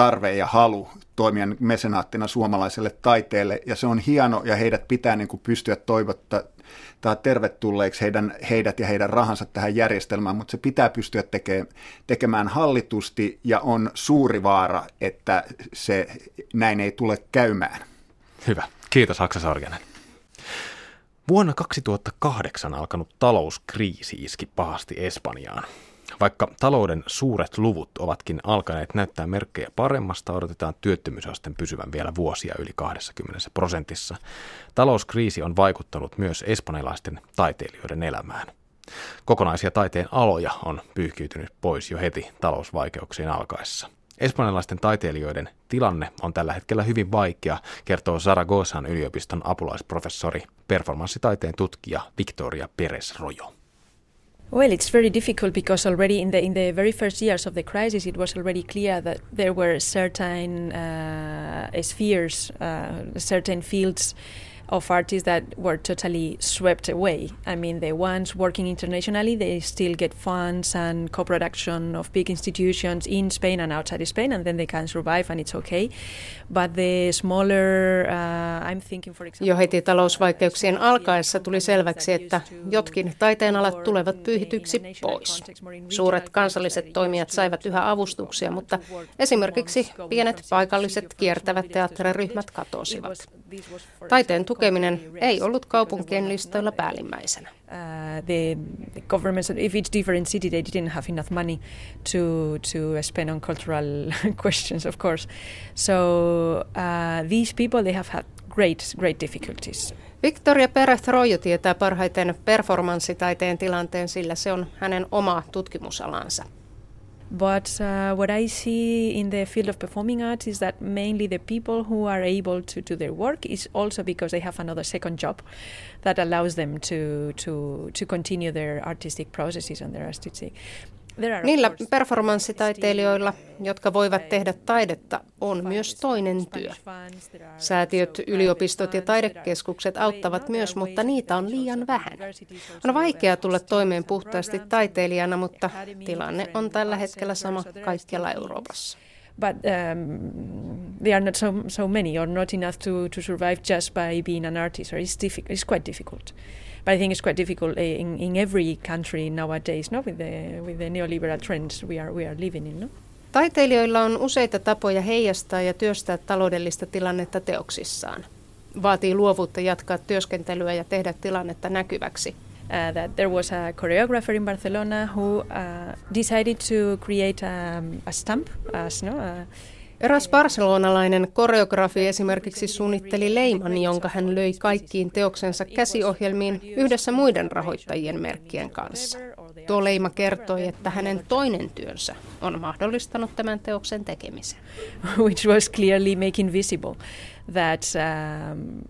tarve ja halu toimia mesenaattina suomalaiselle taiteelle, ja se on hieno, ja heidät pitää niin kuin pystyä toivottaa tervetulleeksi heidän, heidät ja heidän rahansa tähän järjestelmään, mutta se pitää pystyä teke, tekemään hallitusti, ja on suuri vaara, että se näin ei tule käymään.
Hyvä. Kiitos Aksa Sorjanen. Vuonna 2008 alkanut talouskriisi iski pahasti Espanjaan. Vaikka talouden suuret luvut ovatkin alkaneet näyttää merkkejä paremmasta, odotetaan työttömyysasten pysyvän vielä vuosia yli 20 prosentissa. Talouskriisi on vaikuttanut myös espanjalaisten taiteilijoiden elämään. Kokonaisia taiteen aloja on pyyhkiytynyt pois jo heti talousvaikeuksien alkaessa. Espanjalaisten taiteilijoiden tilanne on tällä hetkellä hyvin vaikea, kertoo Zaragozan yliopiston apulaisprofessori, performanssitaiteen tutkija Victoria Perez Rojo.
Well, it's very difficult because already in the in the very first years of the crisis, it was already clear that there were certain uh, spheres, uh, certain fields of artists that were totally swept away. I mean, the ones working internationally, they still get funds and co-production of big institutions in Spain and outside Spain, and then they can survive, and it's okay. But the smaller, uh, I'm thinking for example...
Jo heti talousvaikeuksien alkaessa tuli selväksi, että jotkin taiteenalat tulevat pyyhityksi pois. Suuret kansalliset toimijat saivat yhä avustuksia, mutta esimerkiksi pienet paikalliset kiertävät teatteriryhmät katosivat. Taiteen tukeminen ei ollut kaupunkien listoilla päällimmäisenä. Uh, the, the governments,
if it's different city, they didn't have enough money to to spend on cultural questions, of course. So uh, these people, they have had great, great difficulties.
Victoria Perez Rojo tietää parhaiten performanssitaiteen tilanteen, sillä se on hänen oma tutkimusalansa.
But uh, what I see in the field of performing arts is that mainly the people who are able to do their work is also because they have another second job that allows them to to to continue their artistic processes and their artistic
Niillä performanssitaiteilijoilla, jotka voivat tehdä taidetta, on myös toinen työ. Säätiöt, yliopistot ja taidekeskukset auttavat myös, mutta niitä on liian vähän. On vaikea tulla toimeen puhtaasti taiteilijana, mutta tilanne on tällä hetkellä sama kaikkialla Euroopassa.
but um, they are not so so many or not enough to, to survive just by being an artist or it's difficult it's quite difficult but I think it's quite difficult in, in every country nowadays, no, with the with the neoliberal trends we are we are living in, no.
Taiteilijoilla on useita tapoja heijastaa ja työstää taloudellista tilannetta teoksissaan. Vaatii luovuutta jatkaa työskentelyä ja tehdä tilannetta näkyväksi.
Uh, that there was a choreographer in Barcelona who uh, decided to create a, um, a stamp, as no, uh,
Eräs barcelonalainen koreografi esimerkiksi suunnitteli leiman, jonka hän löi kaikkiin teoksensa käsiohjelmiin yhdessä muiden rahoittajien merkkien kanssa. Tuo leima kertoi, että hänen toinen työnsä on mahdollistanut tämän teoksen tekemisen.
Which was clearly making visible that, um,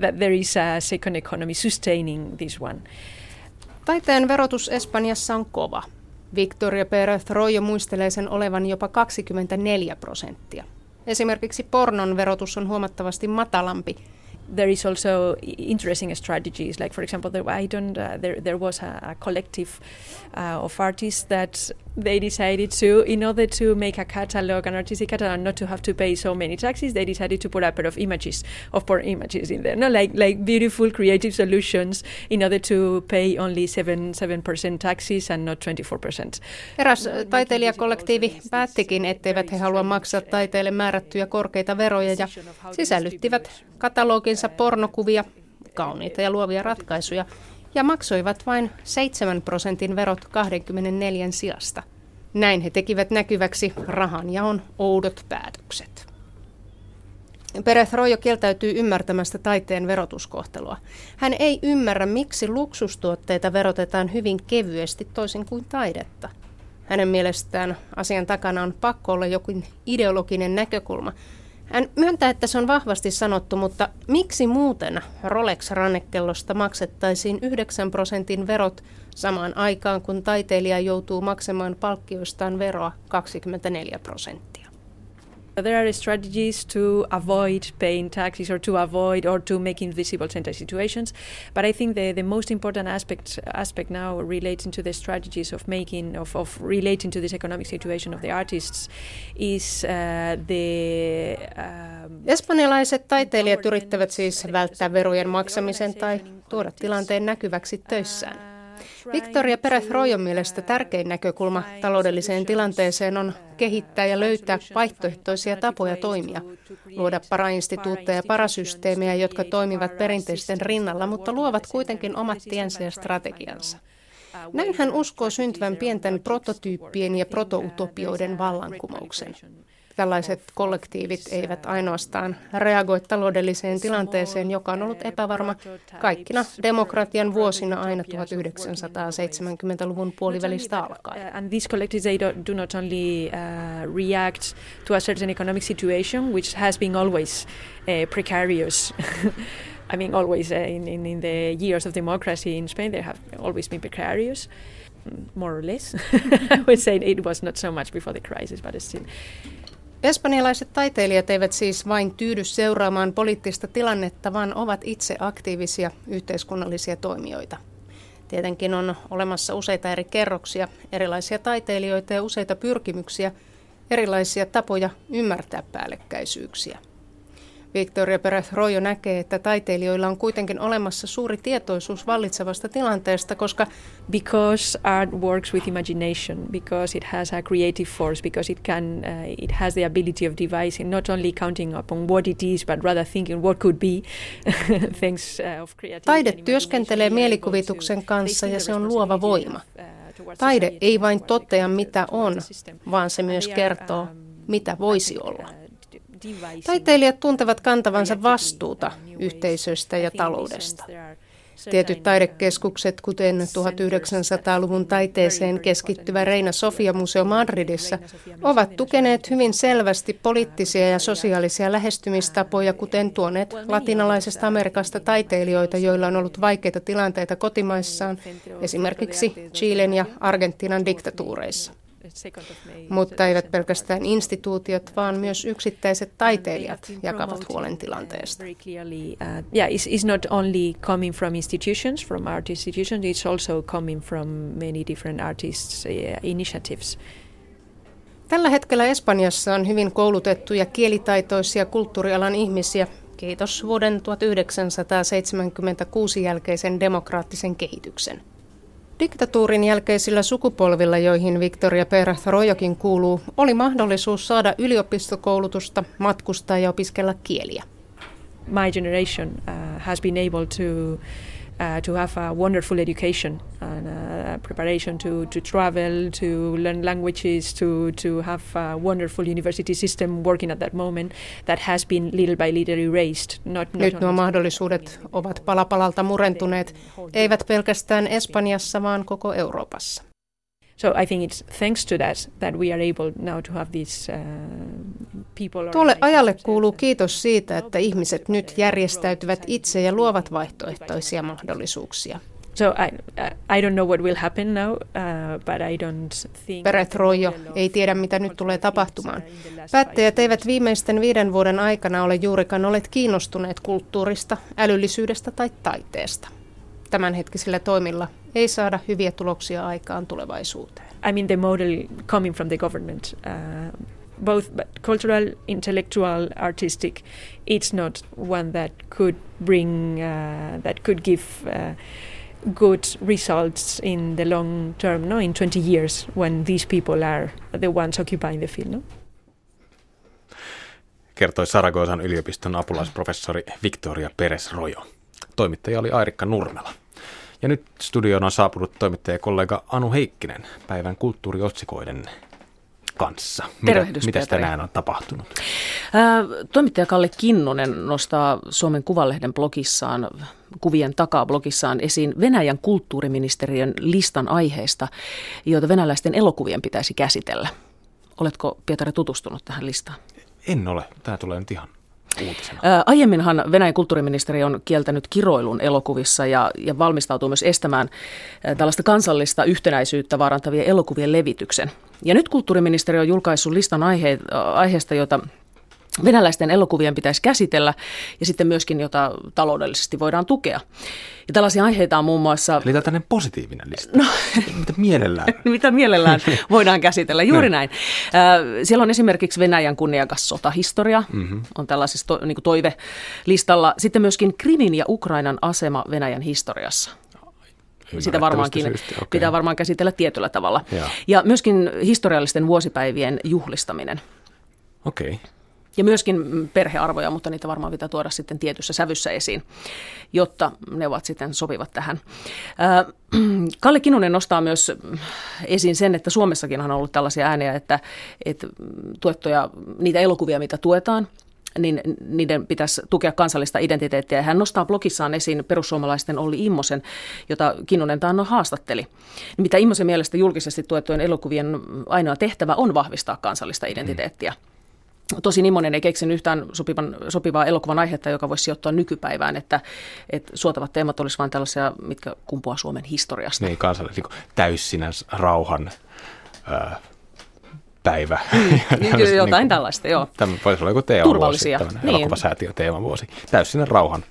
that there is a second economy sustaining this one.
Taiteen verotus Espanjassa on kova. Victoria Pérez Royo muistelee sen olevan jopa 24 prosenttia. Esimerkiksi pornon verotus on huomattavasti matalampi,
there is also interesting strategies. Like for example, there, I don't. Uh, there there was a collective uh, of artists that they decided to, in order to make a catalog, an artistic catalog, not to have to pay so many taxes, they decided to put a pair of images, of porn images in there. No, like like beautiful creative solutions in order to pay only seven seven percent taxes and not twenty four percent.
Eräs taiteilijakollektiivi päättikin, etteivät he halua maksaa taiteille määrättyjä korkeita veroja ja sisällyttivät kataloginsa pornokuvia, kauniita ja luovia ratkaisuja, ja maksoivat vain 7 prosentin verot 24 sijasta. Näin he tekivät näkyväksi rahanjaon oudot päätökset. Perez Rojo kieltäytyy ymmärtämästä taiteen verotuskohtelua. Hän ei ymmärrä, miksi luksustuotteita verotetaan hyvin kevyesti toisin kuin taidetta. Hänen mielestään asian takana on pakko olla jokin ideologinen näkökulma, hän myöntää, että se on vahvasti sanottu, mutta miksi muuten Rolex-rannekellosta maksettaisiin 9 prosentin verot samaan aikaan, kun taiteilija joutuu maksamaan palkkioistaan veroa 24 prosenttia?
There are strategies to avoid paying taxes or to avoid or to make invisible center situations. But I think the, the most important aspect aspect now relating to the strategies of making of, of relating to this economic situation of the artists is uh, the
um, Espanjalaiset taiteilijat yrittävät siis välttää verojen maksamisen tai tuoda tilanteen näkyväksi töissään. Victoria Perez Royon mielestä tärkein näkökulma taloudelliseen tilanteeseen on kehittää ja löytää vaihtoehtoisia tapoja toimia, luoda parainstituutteja ja parasysteemejä, jotka toimivat perinteisten rinnalla, mutta luovat kuitenkin omat tiensä ja strategiansa. Näin hän uskoo syntyvän pienten prototyyppien ja protoutopioiden vallankumouksen. Tällaiset kollektiivit eivät ainoastaan reagoi taloudelliseen tilanteeseen, joka on ollut epävarma kaikkina demokratian vuosina aina 1970-luvun puolivälistä alkaen.
And these collectives they do not only uh, react to a certain economic situation which has been always uh, precarious. I mean, always uh, in, in, in the years of democracy in Spain, they have always been precarious, more or less. I would say it was not so much before the crisis, but still.
Espanjalaiset taiteilijat eivät siis vain tyydy seuraamaan poliittista tilannetta, vaan ovat itse aktiivisia yhteiskunnallisia toimijoita. Tietenkin on olemassa useita eri kerroksia, erilaisia taiteilijoita ja useita pyrkimyksiä, erilaisia tapoja ymmärtää päällekkäisyyksiä. Victoria Perez Royo näkee, että taiteilijoilla on kuitenkin olemassa suuri tietoisuus vallitsevasta tilanteesta, koska
because art works with imagination, because it has a creative force, because it can uh, it has the ability of devising not only counting upon what it is, but rather thinking what could be things uh, of creativity.
Taide työskentelee mielikuvituksen kanssa ja se on luova voima. Uh, Taide ei vain totea mitä on, vaan se myös kertoo um, mitä voisi olla. Taiteilijat tuntevat kantavansa vastuuta yhteisöstä ja taloudesta. Tietyt taidekeskukset, kuten 1900-luvun taiteeseen keskittyvä Reina Sofia Museo Madridissa, ovat tukeneet hyvin selvästi poliittisia ja sosiaalisia lähestymistapoja, kuten tuoneet latinalaisesta Amerikasta taiteilijoita, joilla on ollut vaikeita tilanteita kotimaissaan, esimerkiksi Chilen ja Argentiinan diktatuureissa. Mutta eivät pelkästään instituutiot, vaan myös yksittäiset taiteilijat jakavat huolen tilanteesta. Uh,
yeah, it's, it's not only coming from institutions, from art institutions, it's also coming from many different artists' uh, initiatives.
Tällä hetkellä Espanjassa on hyvin koulutettuja kielitaitoisia kulttuurialan ihmisiä, kiitos vuoden 1976 jälkeisen demokraattisen kehityksen. Diktatuurin jälkeisillä sukupolvilla, joihin Victoria Perez Rojokin kuuluu, oli mahdollisuus saada yliopistokoulutusta, matkustaa ja opiskella kieliä.
My generation uh, has been able to uh, to have a wonderful education and uh, preparation to, to travel, to learn languages, to, to have a wonderful university system working at that moment that has been little by little erased.
Not, not Nyt nuo mahdollisuudet ovat palapalalta murentuneet, eivät pelkästään Espanjassa, vaan koko Euroopassa. Tuolle ajalle kuuluu kiitos siitä, että ihmiset nyt järjestäytyvät itse ja luovat vaihtoehtoisia mahdollisuuksia.
So I, I don't know what will happen now, uh, but I don't think...
Peret Rojo ei tiedä, mitä nyt tulee tapahtumaan. Päättäjät eivät viimeisten viiden vuoden aikana ole juurikaan olleet kiinnostuneet kulttuurista, älyllisyydestä tai taiteesta. Tämänhetkisillä toimilla ei saada hyviä tuloksia aikaan tulevaisuuteen.
I mean the model coming from the government, uh, both cultural, intellectual, artistic, it's not one that could bring, uh, that could give uh, good results in the long term, no, in 20 years when these people are the ones occupying the field, no?
Kertoi Saragosan yliopiston apulaisprofessori Victoria Peres Rojo. Toimittaja oli Airikka Nurmela. Ja nyt studioon on saapunut toimittajakollega Anu Heikkinen päivän kulttuuriotsikoiden kanssa. Mitä, mitä tänään on tapahtunut?
Ää, toimittaja Kalle Kinnunen nostaa Suomen Kuvalehden blogissaan, kuvien takaa blogissaan esiin Venäjän kulttuuriministeriön listan aiheista, joita venäläisten elokuvien pitäisi käsitellä. Oletko, Pietari, tutustunut tähän listaan?
En ole. Tämä tulee nyt ihan uutisena?
Aiemminhan Venäjän kulttuuriministeri on kieltänyt kiroilun elokuvissa ja, ja valmistautuu myös estämään tällaista kansallista yhtenäisyyttä vaarantavien elokuvien levityksen. Ja nyt kulttuuriministeri on julkaissut listan aihe, aiheesta, jota venäläisten elokuvien pitäisi käsitellä ja sitten myöskin, jota taloudellisesti voidaan tukea. Ja tällaisia aiheita on muun muassa...
Eli tällainen positiivinen lista. No, mitä mielellään?
mitä mielellään voidaan käsitellä, juuri näin. Siellä on esimerkiksi Venäjän kunniakas sotahistoria, mm-hmm. on tällaisessa to, niin toive-listalla. Sitten myöskin Krimin ja Ukrainan asema Venäjän historiassa. Sitä varmaankin syystä, okay. pitää varmaan käsitellä tietyllä tavalla. Ja, ja myöskin historiallisten vuosipäivien juhlistaminen.
Okei. Okay
ja myöskin perhearvoja, mutta niitä varmaan pitää tuoda sitten tietyssä sävyssä esiin, jotta ne ovat sitten sopivat tähän. Kalle Kinunen nostaa myös esiin sen, että Suomessakin on ollut tällaisia ääniä, että, että tuettuja, niitä elokuvia, mitä tuetaan, niin niiden pitäisi tukea kansallista identiteettiä. Hän nostaa blogissaan esiin perussuomalaisten Olli Immosen, jota Kinnunen taannoin haastatteli. Mitä Immosen mielestä julkisesti tuettujen elokuvien ainoa tehtävä on vahvistaa kansallista identiteettiä. Mm. Tosin Immonen ei keksinyt yhtään sopivan, sopivaa elokuvan aihetta, joka voisi sijoittaa nykypäivään, että, että suotavat teemat olisivat vain tällaisia, mitkä kumpuaa Suomen historiasta.
Niin, kansallinen niin täyssinäs rauhan ää, päivä.
Mm, niin, jotain niin, tällaista, joo.
Tämä voisi olla joku teemavuosi, niin. elokuvasäätiö teemavuosi. Täyssinän rauhan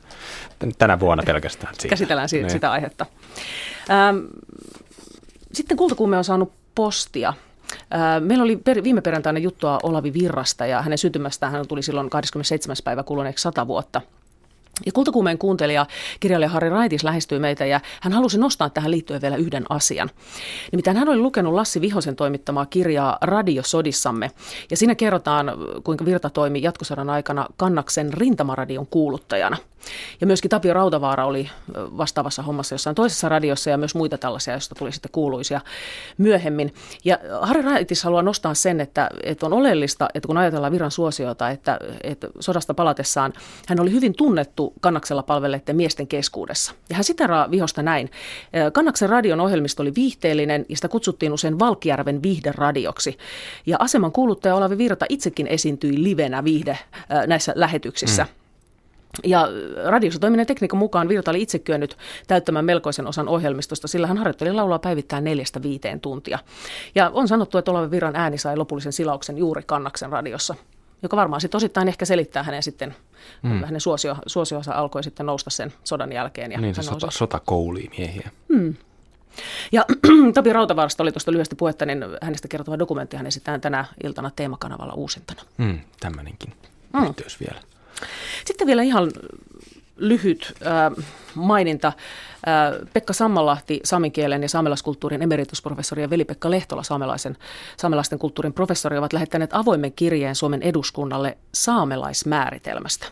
tänä vuonna pelkästään.
Siinä. Käsitellään si- niin. sitä aihetta. Ähm, sitten Kultakuume on saanut postia – Meillä oli per, viime perjantaina juttua Olavi Virrasta ja hänen syntymästään hän tuli silloin 27. päivä kuluneeksi 100 vuotta. Ja Kultakuumeen kuuntelija, kirjailija Harri Raitis lähestyi meitä ja hän halusi nostaa tähän liittyen vielä yhden asian. Nimittäin hän oli lukenut Lassi Vihosen toimittamaa kirjaa Radiosodissamme ja siinä kerrotaan, kuinka Virta toimi jatkosodan aikana Kannaksen rintamaradion kuuluttajana. Ja myöskin Tapio Rautavaara oli vastaavassa hommassa jossain toisessa radiossa ja myös muita tällaisia, joista tuli sitten kuuluisia myöhemmin. Ja Harri Raitis haluaa nostaa sen, että, että on oleellista, että kun ajatellaan Viran suosiota, että, että sodasta palatessaan hän oli hyvin tunnettu Kannaksella palvelleiden miesten keskuudessa. Ja hän siteraa vihosta näin. Kannaksen radion ohjelmisto oli viihteellinen ja sitä kutsuttiin usein Valkjärven viihderadioksi. Ja aseman kuuluttaja Olavi Virta itsekin esiintyi livenä viihde näissä lähetyksissä. Mm. Ja radiossa toiminnan tekniikan mukaan Virta oli itse kyennyt täyttämään melkoisen osan ohjelmistosta, sillä hän harjoitteli laulaa päivittäin neljästä viiteen tuntia. Ja on sanottu, että Olavi Viran ääni sai lopullisen silauksen juuri Kannaksen radiossa joka varmaan sitten osittain ehkä selittää hänen sitten, mm. hänen suosio, suosionsa alkoi sitten nousta sen sodan jälkeen.
Ja niin se sota, sota koulii miehiä.
Mm. Ja Tapio Rautavaarasta oli tuosta lyhyesti puhetta, niin hänestä kertova dokumentti hän esitetään tänä iltana teemakanavalla uusintana.
Mm, tämmöinenkin mm. vielä.
Sitten vielä ihan lyhyt äh, maininta. Äh, Pekka Sammalahti, samikielen ja saamelaiskulttuurin emeritusprofessori ja veli-Pekka Lehtola, saamelaisen, saamelaisten kulttuurin professori, ovat lähettäneet avoimen kirjeen Suomen eduskunnalle saamelaismääritelmästä.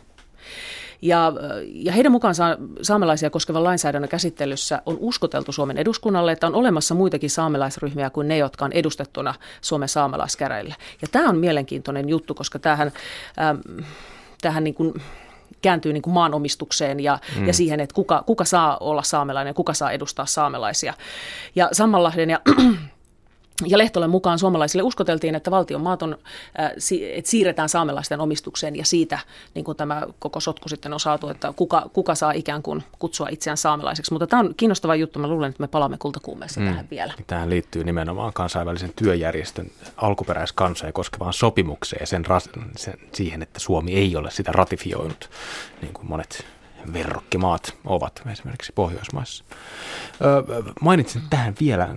Ja, ja heidän mukaan saamelaisia koskevan lainsäädännön käsittelyssä on uskoteltu Suomen eduskunnalle, että on olemassa muitakin saamelaisryhmiä kuin ne, jotka on edustettuna Suomen saamelaiskäräjillä. Ja tämä on mielenkiintoinen juttu, koska tämähän, ähm, niin kuin kääntyy niin kuin maanomistukseen ja, mm. ja siihen, että kuka, kuka saa olla saamelainen ja kuka saa edustaa saamelaisia. Ja Sammanlahden ja ja Lehtolen mukaan suomalaisille uskoteltiin, että valtion maat on, äh, että siirretään saamelaisten omistukseen ja siitä niin kuin tämä koko sotku sitten on saatu, että kuka, kuka saa ikään kuin kutsua itseään saamelaiseksi. Mutta tämä on kiinnostava juttu. Mä luulen, että me palaamme kultakuumeessa mm. tähän vielä.
Tähän liittyy nimenomaan kansainvälisen työjärjestön alkuperäiskansoja koskevaan sopimukseen ja sen, sen, siihen, että Suomi ei ole sitä ratifioinut, niin kuin monet verrokkimaat ovat esimerkiksi Pohjoismaissa. Öö, mainitsin tähän vielä,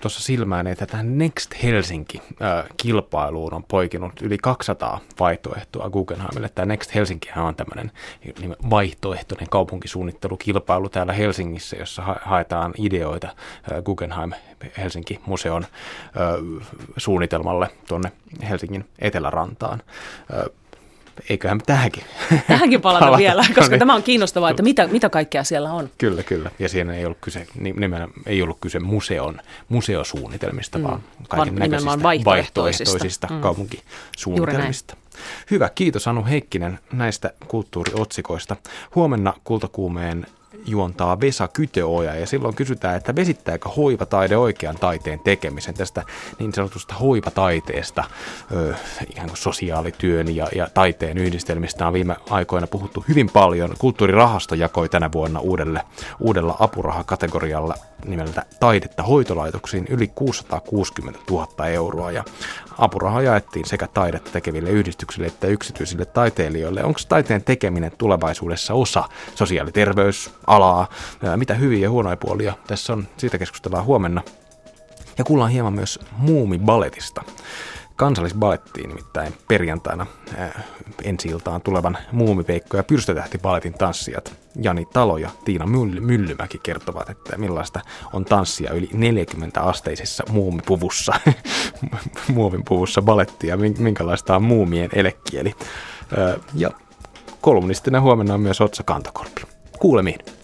tuossa silmään, että tähän Next Helsinki-kilpailuun on poikinut yli 200 vaihtoehtoa Guggenheimille. Tämä Next Helsinki on tämmöinen vaihtoehtoinen kaupunkisuunnittelukilpailu täällä Helsingissä, jossa haetaan ideoita Guggenheim Helsinki-museon suunnitelmalle tuonne Helsingin etelärantaan eiköhän tähänkin.
Tähänkin palata, palata. vielä, koska no niin. tämä on kiinnostavaa, että mitä, mitä kaikkea siellä on.
Kyllä, kyllä. Ja siinä ei ollut kyse, nimenomaan ei ollut kyse museon, museosuunnitelmista, mm. vaan kaiken näköisistä vaihtoehtoisista, vaihtoehtoisista mm. kaupunkisuunnitelmista. Hyvä, kiitos Anu Heikkinen näistä kulttuuriotsikoista. Huomenna Kultakuumeen juontaa Vesa Kytöoja ja silloin kysytään, että vesittääkö hoivataide oikean taiteen tekemisen tästä niin sanotusta hoivataiteesta, ö, ikään kuin sosiaalityön ja, ja taiteen yhdistelmistä on viime aikoina puhuttu hyvin paljon. Kulttuurirahasto jakoi tänä vuonna uudelle, uudella apurahakategorialla nimeltä Taidetta hoitolaitoksiin yli 660 000 euroa ja apuraha jaettiin sekä taidetta tekeville yhdistyksille että yksityisille taiteilijoille. Onko taiteen tekeminen tulevaisuudessa osa sosiaaliterveysalaa? Mitä hyviä ja huonoja puolia tässä on? Siitä keskustellaan huomenna. Ja kuullaan hieman myös muumibaletista kansallisbalettiin, nimittäin perjantaina äh, ensi iltaan tulevan Muumipeikko ja Pyrstötähti-baletin tanssijat Jani Talo ja Tiina Myllymäki kertovat, että millaista on tanssia yli 40 asteisessa muumipuvussa, muovin puvussa balettia, minkälaista on muumien elekieli. Äh, ja kolumnistina huomenna on myös Otsa Kantokorpi. Kuulemiin.